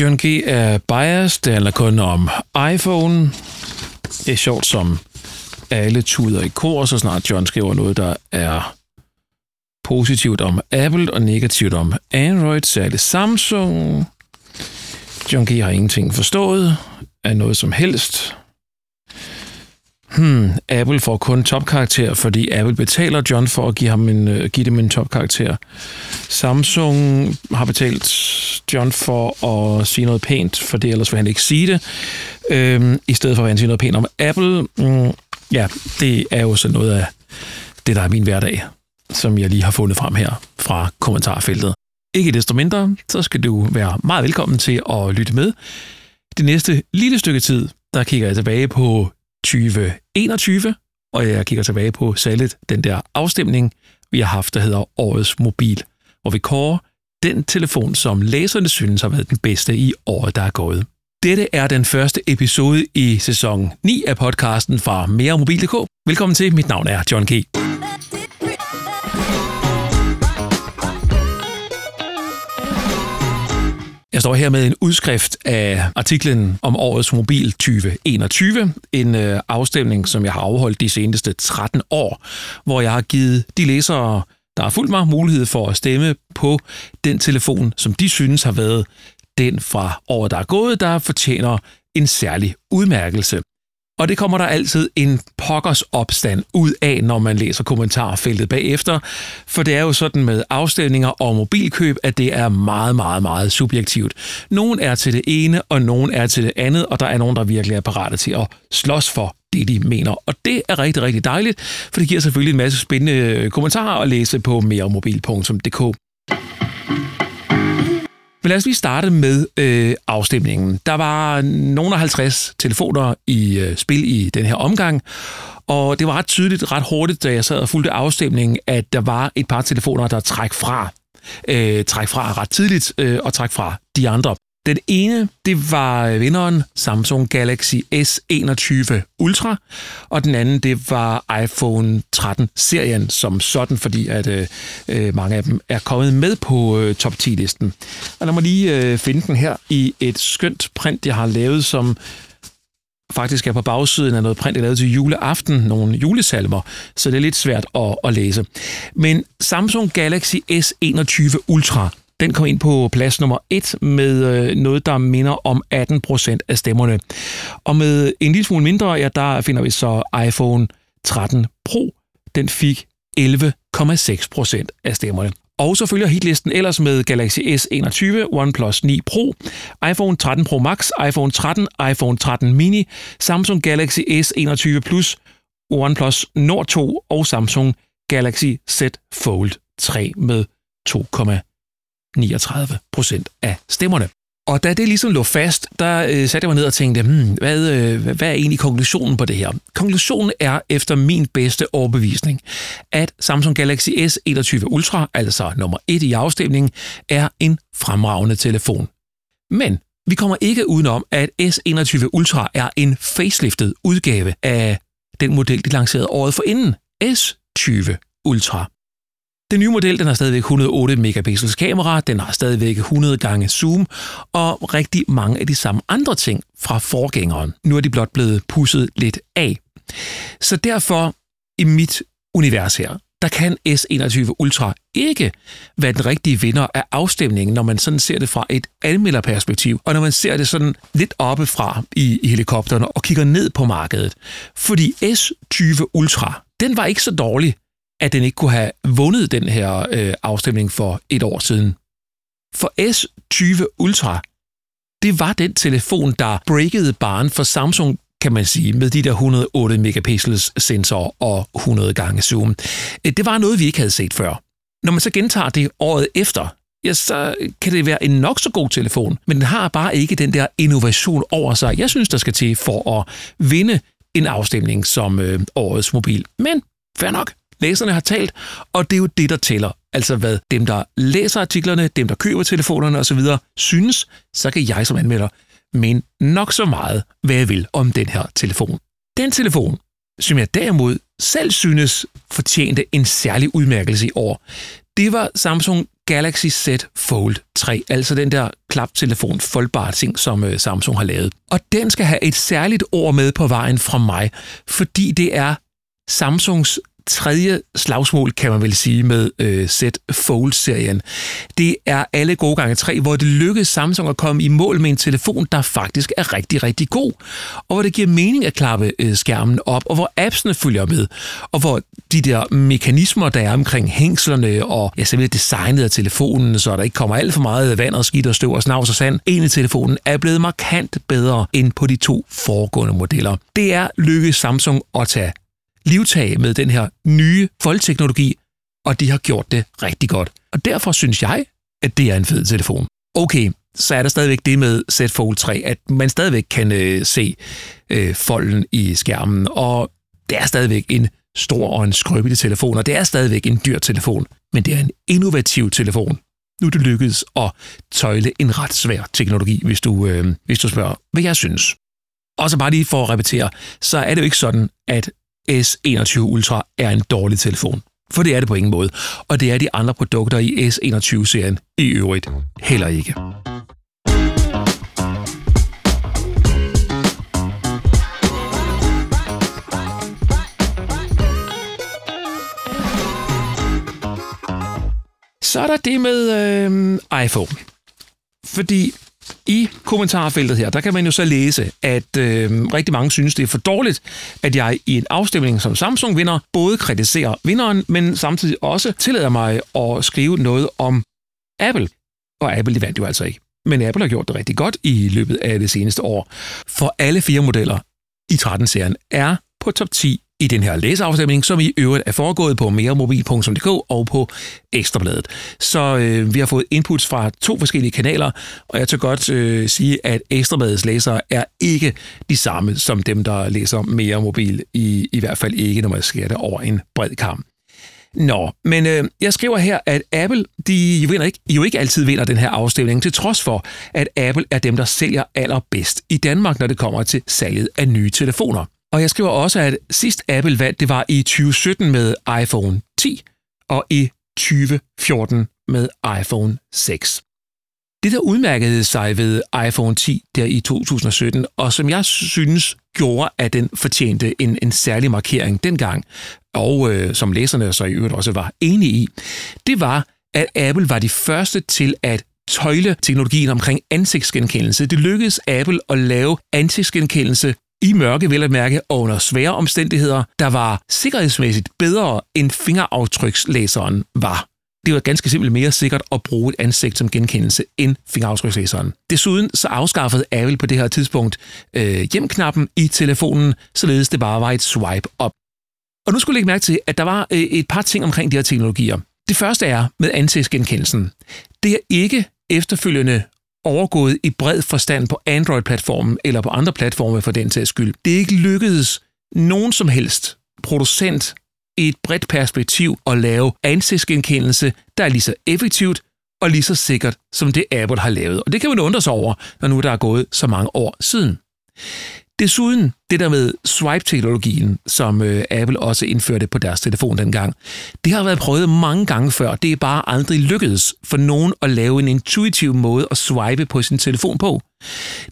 John G. er biased. Det handler kun om iPhone. Det er sjovt, som alle tuder i kor, så snart John skriver noget, der er positivt om Apple og negativt om Android, særligt Samsung. John G. har ingenting forstået af noget som helst. Hmm, Apple får kun topkarakter, fordi Apple betaler John for at give, ham en, uh, give dem en topkarakter. Samsung har betalt John for at sige noget pænt, for det ellers vil han ikke sige det, øhm, i stedet for at han siger noget pænt om Apple. Mm, ja, det er jo så noget af det, der er min hverdag, som jeg lige har fundet frem her fra kommentarfeltet. Ikke desto mindre, så skal du være meget velkommen til at lytte med. Det næste lille stykke tid, der kigger jeg tilbage på 20 2021, og jeg kigger tilbage på særligt den der afstemning, vi har haft, der hedder Årets Mobil, hvor vi kårer den telefon, som læserne synes har været den bedste i året, der er gået. Dette er den første episode i sæson 9 af podcasten fra Mere Mobil.dk. Velkommen til, mit navn er John G. Jeg står her med en udskrift af artiklen om årets mobil 2021. En øh, afstemning, som jeg har afholdt de seneste 13 år, hvor jeg har givet de læsere, der har fulgt mig, mulighed for at stemme på den telefon, som de synes har været den fra året, der er gået, der fortjener en særlig udmærkelse. Og det kommer der altid en pokkers opstand ud af, når man læser kommentarfeltet bagefter. For det er jo sådan med afstemninger og mobilkøb, at det er meget, meget, meget subjektivt. Nogen er til det ene, og nogen er til det andet, og der er nogen, der virkelig er parate til at slås for det, de mener. Og det er rigtig, rigtig dejligt, for det giver selvfølgelig en masse spændende kommentarer at læse på meremobil.dk. Men lad os lige starte med øh, afstemningen. Der var nogen af 50 telefoner i øh, spil i den her omgang, og det var ret tydeligt, ret hurtigt, da jeg sad og fulgte afstemningen, at der var et par telefoner, der træk fra. Øh, træk fra ret tidligt øh, og træk fra de andre. Den ene, det var øh, vinderen Samsung Galaxy S21 Ultra, og den anden, det var iPhone 13-serien som sådan, fordi at øh, øh, mange af dem er kommet med på øh, top 10-listen. Og lad mig lige øh, finde den her i et skønt print, jeg har lavet, som faktisk er på bagsiden af noget print, jeg lavede til juleaften, nogle julesalmer, så det er lidt svært at, at læse. Men Samsung Galaxy S21 Ultra den kom ind på plads nummer 1 med øh, noget, der minder om 18 procent af stemmerne. Og med en lille smule mindre, ja, der finder vi så iPhone 13 Pro. Den fik 11,6 procent af stemmerne. Og så følger hitlisten ellers med Galaxy S21, OnePlus 9 Pro, iPhone 13 Pro Max, iPhone 13, iPhone 13 mini, Samsung Galaxy S21 Plus, OnePlus Nord 2 og Samsung Galaxy Z Fold 3 med 2,9 39 procent af stemmerne. Og da det ligesom lå fast, der øh, satte jeg mig ned og tænkte, hmm, hvad, øh, hvad er egentlig konklusionen på det her? Konklusionen er efter min bedste overbevisning, at Samsung Galaxy S21 Ultra, altså nummer 1 i afstemningen, er en fremragende telefon. Men vi kommer ikke udenom, at S21 Ultra er en faceliftet udgave af den model, de lancerede året for inden, S20 Ultra. Den nye model den har stadigvæk 108 megapixels kamera, den har stadigvæk 100 gange zoom og rigtig mange af de samme andre ting fra forgængeren. Nu er de blot blevet pusset lidt af. Så derfor i mit univers her, der kan S21 Ultra ikke være den rigtige vinder af afstemningen, når man sådan ser det fra et anmelderperspektiv, og når man ser det sådan lidt oppefra i, i helikopterne og kigger ned på markedet. Fordi S20 Ultra, den var ikke så dårlig, at den ikke kunne have vundet den her øh, afstemning for et år siden. For S20 Ultra, det var den telefon, der breakede barn for Samsung kan man sige, med de der 108 megapixels sensor og 100 gange zoom. Øh, det var noget, vi ikke havde set før. Når man så gentager det året efter, ja, så kan det være en nok så god telefon, men den har bare ikke den der innovation over sig, jeg synes, der skal til for at vinde en afstemning som øh, årets mobil. Men fair nok. Læserne har talt, og det er jo det, der tæller. Altså hvad dem, der læser artiklerne, dem, der køber telefonerne osv., synes, så kan jeg som anmelder men nok så meget, hvad jeg vil om den her telefon. Den telefon, som jeg derimod selv synes fortjente en særlig udmærkelse i år, det var Samsung Galaxy Z Fold 3, altså den der klaptelefon, foldbare ting, som øh, Samsung har lavet. Og den skal have et særligt ord med på vejen fra mig, fordi det er Samsungs tredje slagsmål, kan man vel sige, med øh, Z Fold-serien. Det er alle gode gange tre, hvor det lykkedes Samsung at komme i mål med en telefon, der faktisk er rigtig, rigtig god, og hvor det giver mening at klappe øh, skærmen op, og hvor appsene følger med, og hvor de der mekanismer, der er omkring hængslerne og ja, simpelthen designet af telefonen, så der ikke kommer alt for meget vand og skidt og støv og snavs og sand ind i telefonen, er blevet markant bedre end på de to foregående modeller. Det er lykkedes Samsung at tage livtag med den her nye foldteknologi, og de har gjort det rigtig godt. Og derfor synes jeg, at det er en fed telefon. Okay, så er der stadigvæk det med Z Fold 3, at man stadigvæk kan øh, se øh, folden i skærmen, og det er stadigvæk en stor og en skrøbelig telefon, og det er stadigvæk en dyr telefon, men det er en innovativ telefon. Nu er det lykkedes at tøjle en ret svær teknologi, hvis du, øh, hvis du spørger, hvad jeg synes. Og så bare lige for at repetere, så er det jo ikke sådan, at S21 Ultra er en dårlig telefon. For det er det på ingen måde. Og det er de andre produkter i S21-serien i øvrigt heller ikke. Så er der det med øh, iPhone. Fordi i kommentarfeltet her, der kan man jo så læse, at øh, rigtig mange synes, det er for dårligt, at jeg i en afstemning som Samsung-vinder både kritiserer vinderen, men samtidig også tillader mig at skrive noget om Apple. Og Apple, det vandt jo altså ikke. Men Apple har gjort det rigtig godt i løbet af det seneste år. For alle fire modeller i 13-serien er på top 10 i den her læseafstemning, som i øvrigt er foregået på meremobil.dk og på Ekstrabladet. Så øh, vi har fået inputs fra to forskellige kanaler, og jeg tør godt øh, sige, at Ekstrabladets læsere er ikke de samme som dem, der læser mere mobil, i, i hvert fald ikke, når man skærer det over en bred kamp. Nå, men øh, jeg skriver her, at Apple de jo, vinder ikke, jo ikke altid vinder den her afstemning, til trods for, at Apple er dem, der sælger allerbedst i Danmark, når det kommer til salget af nye telefoner. Og jeg skriver også, at sidst Apple vandt, det var i 2017 med iPhone 10, og i 2014 med iPhone 6. Det, der udmærkede sig ved iPhone 10 der i 2017, og som jeg synes gjorde, at den fortjente en, en særlig markering dengang, og øh, som læserne så i øvrigt også var enige i, det var, at Apple var de første til at tøjle teknologien omkring ansigtsgenkendelse. Det lykkedes Apple at lave ansigtsgenkendelse i mørke, vel at mærke, og under svære omstændigheder, der var sikkerhedsmæssigt bedre end fingeraftrykslæseren var. Det var ganske simpelt mere sikkert at bruge et ansigt som genkendelse end fingeraftrykslæseren. Desuden så afskaffede Apple på det her tidspunkt øh, hjemknappen i telefonen, således det bare var et swipe op. Og nu skulle jeg lægge mærke til, at der var øh, et par ting omkring de her teknologier. Det første er med ansigtsgenkendelsen. Det er ikke efterfølgende overgået i bred forstand på Android-platformen eller på andre platforme for den sags skyld. Det er ikke lykkedes nogen som helst producent i et bredt perspektiv at lave ansigtsgenkendelse, der er lige så effektivt og lige så sikkert, som det Apple har lavet. Og det kan man undre sig over, når nu der er gået så mange år siden. Desuden det der med swipe-teknologien, som øh, Apple også indførte på deres telefon dengang, det har været prøvet mange gange før. Det er bare aldrig lykkedes for nogen at lave en intuitiv måde at swipe på sin telefon på.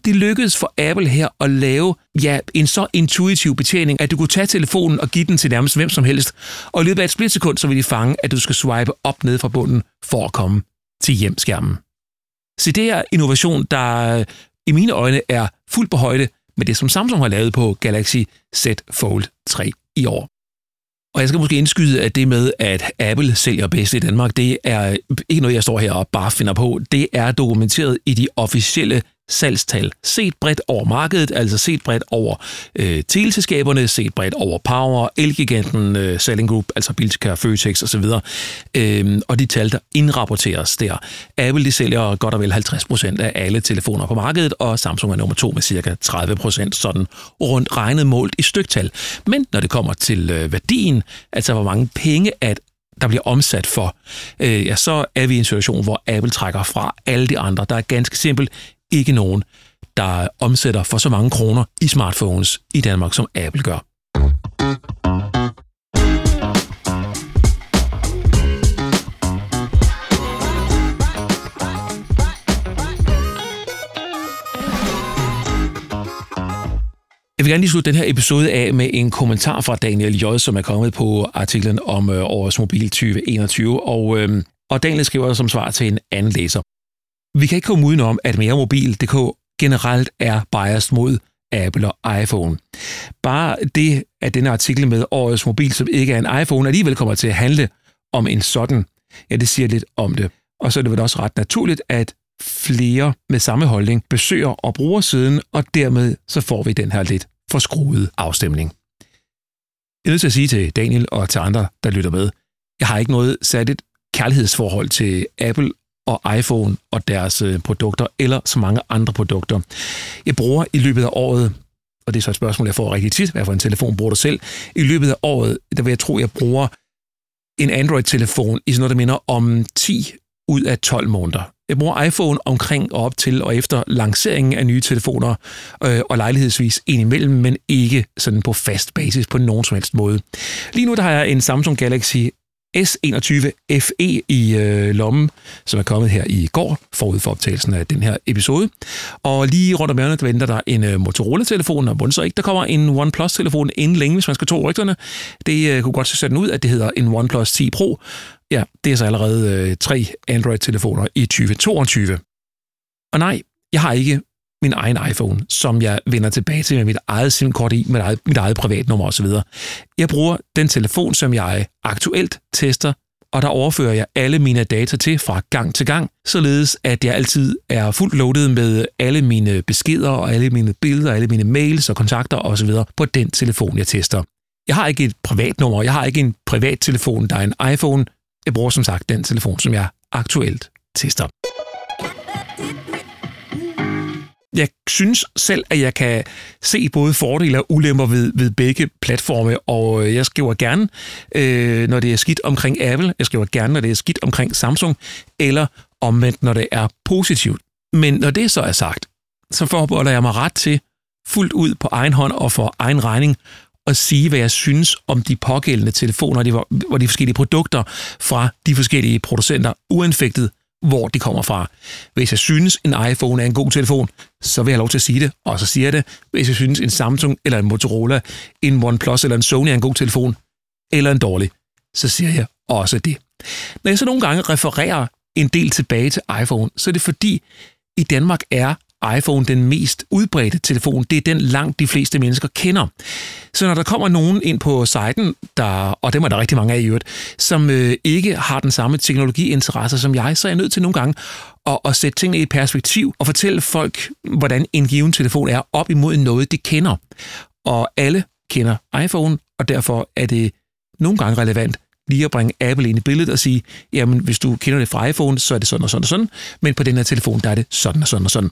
Det lykkedes for Apple her at lave ja, en så intuitiv betjening, at du kunne tage telefonen og give den til nærmest hvem som helst, og i løbet af et splitsekund, så vil de fange, at du skal swipe op ned fra bunden for at komme til hjemskærmen. Så det er innovation, der øh, i mine øjne er fuldt på højde med det, som Samsung har lavet på Galaxy Z Fold 3 i år. Og jeg skal måske indskyde, at det med, at Apple sælger bedst i Danmark, det er ikke noget, jeg står her og bare finder på. Det er dokumenteret i de officielle salgstal. Set bredt over markedet, altså set bredt over øh, teleselskaberne, set bredt over Power, Elgiganten, øh, Selling Group, altså Bilka, Føtex osv. Øh, og de tal, der indrapporteres der. Apple de sælger godt og vel 50% af alle telefoner på markedet, og Samsung er nummer to med cirka 30%, sådan rundt regnet målt i styktal. Men når det kommer til øh, værdien, altså hvor mange penge, at der bliver omsat for, øh, ja, så er vi i en situation, hvor Apple trækker fra alle de andre. Der er ganske simpelt ikke nogen, der omsætter for så mange kroner i smartphones i Danmark, som Apple gør. Jeg vil gerne lige slutte den her episode af med en kommentar fra Daniel J., som er kommet på artiklen om øh, årets mobil 2021. Og, øh, og Daniel skriver som svar til en anden læser. Vi kan ikke komme udenom, at meremobil.dk generelt er biased mod Apple og iPhone. Bare det, at denne artikel med årets mobil, som ikke er en iPhone, alligevel kommer til at handle om en sådan, ja, det siger lidt om det. Og så er det vel også ret naturligt, at flere med samme holdning besøger og bruger siden, og dermed så får vi den her lidt forskruede afstemning. Jeg er nødt til at sige til Daniel og til andre, der lytter med, jeg har ikke noget særligt kærlighedsforhold til Apple og iPhone og deres øh, produkter, eller så mange andre produkter. Jeg bruger i løbet af året, og det er så et spørgsmål, jeg får rigtig tit, hvad for en telefon bruger du selv? I løbet af året, der vil jeg tro, jeg bruger en Android-telefon i sådan noget, der minder om 10 ud af 12 måneder. Jeg bruger iPhone omkring og op til og efter lanceringen af nye telefoner, øh, og lejlighedsvis en imellem, men ikke sådan på fast basis på nogen som helst måde. Lige nu der har jeg en Samsung Galaxy S21 FE i øh, lommen, som er kommet her i går, forud for optagelsen af den her episode. Og lige rundt om hjørnet venter der en øh, Motorola-telefon, og hvordan så ikke, der kommer en OnePlus-telefon inden længe, hvis man skal tro rygterne. Det øh, kunne godt se sådan ud, at det hedder en OnePlus 10 Pro. Ja, det er så allerede øh, tre Android-telefoner i 2022. Og nej, jeg har ikke min egen iPhone, som jeg vender tilbage til med mit eget SIM-kort i, mit eget, mit eget privatnummer osv. Jeg bruger den telefon, som jeg aktuelt tester, og der overfører jeg alle mine data til fra gang til gang, således at jeg altid er fuldt loaded med alle mine beskeder og alle mine billeder, alle mine mails og kontakter osv. på den telefon, jeg tester. Jeg har ikke et privatnummer, jeg har ikke en privat telefon, der er en iPhone. Jeg bruger som sagt den telefon, som jeg aktuelt tester jeg synes selv, at jeg kan se både fordele og ulemper ved, ved begge platforme, og øh, jeg skriver gerne, øh, når det er skidt omkring Apple, jeg skriver gerne, når det er skidt omkring Samsung, eller omvendt, når det er positivt. Men når det så er sagt, så forbeholder jeg mig ret til fuldt ud på egen hånd og for egen regning at sige, hvad jeg synes om de pågældende telefoner og de forskellige produkter fra de forskellige producenter, uanfægtet hvor de kommer fra. Hvis jeg synes, en iPhone er en god telefon, så vil jeg have lov til at sige det, og så siger jeg det. Hvis jeg synes, en Samsung eller en Motorola, en OnePlus eller en Sony er en god telefon, eller en dårlig, så siger jeg også det. Når jeg så nogle gange refererer en del tilbage til iPhone, så er det fordi, i Danmark er iPhone den mest udbredte telefon. Det er den langt de fleste mennesker kender. Så når der kommer nogen ind på siten, der, og dem er der rigtig mange af i øvrigt, som øh, ikke har den samme teknologiinteresse som jeg, så er jeg nødt til nogle gange at, at sætte tingene i et perspektiv og fortælle folk, hvordan en given telefon er op imod noget, de kender. Og alle kender iPhone, og derfor er det nogle gange relevant lige at bringe Apple ind i billedet og sige, jamen hvis du kender det fra iPhone, så er det sådan og sådan og sådan, men på den her telefon, der er det sådan og sådan og sådan.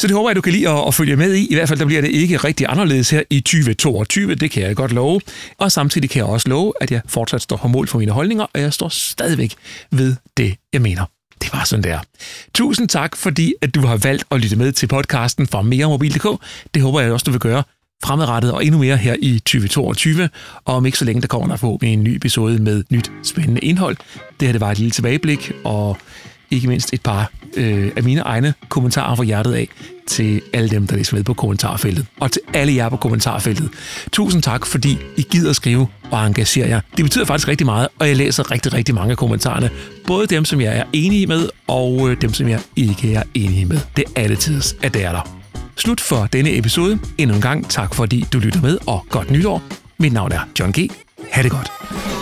Så det håber jeg, du kan lide at, at følge med i. I hvert fald, der bliver det ikke rigtig anderledes her i 2022, det kan jeg godt love. Og samtidig kan jeg også love, at jeg fortsat står på mål for mine holdninger, og jeg står stadigvæk ved det, jeg mener. Det var sådan der. Tusind tak, fordi at du har valgt at lytte med til podcasten fra meremobil.dk. Det håber jeg også, du vil gøre fremadrettet og endnu mere her i 2022. Og om ikke så længe, der kommer der forhåbentlig en ny episode med nyt spændende indhold. Det her det var et lille tilbageblik, og ikke mindst et par øh, af mine egne kommentarer fra hjertet af til alle dem, der læser med på kommentarfeltet. Og til alle jer på kommentarfeltet. Tusind tak, fordi I gider skrive og engagere jer. Det betyder faktisk rigtig meget, og jeg læser rigtig, rigtig mange af kommentarerne. Både dem, som jeg er enige med, og øh, dem, som jeg ikke er enig med. Det er altid, at det er der. Slut for denne episode. Endnu en gang tak, fordi du lytter med, og godt nytår. Mit navn er John G. Ha' det godt.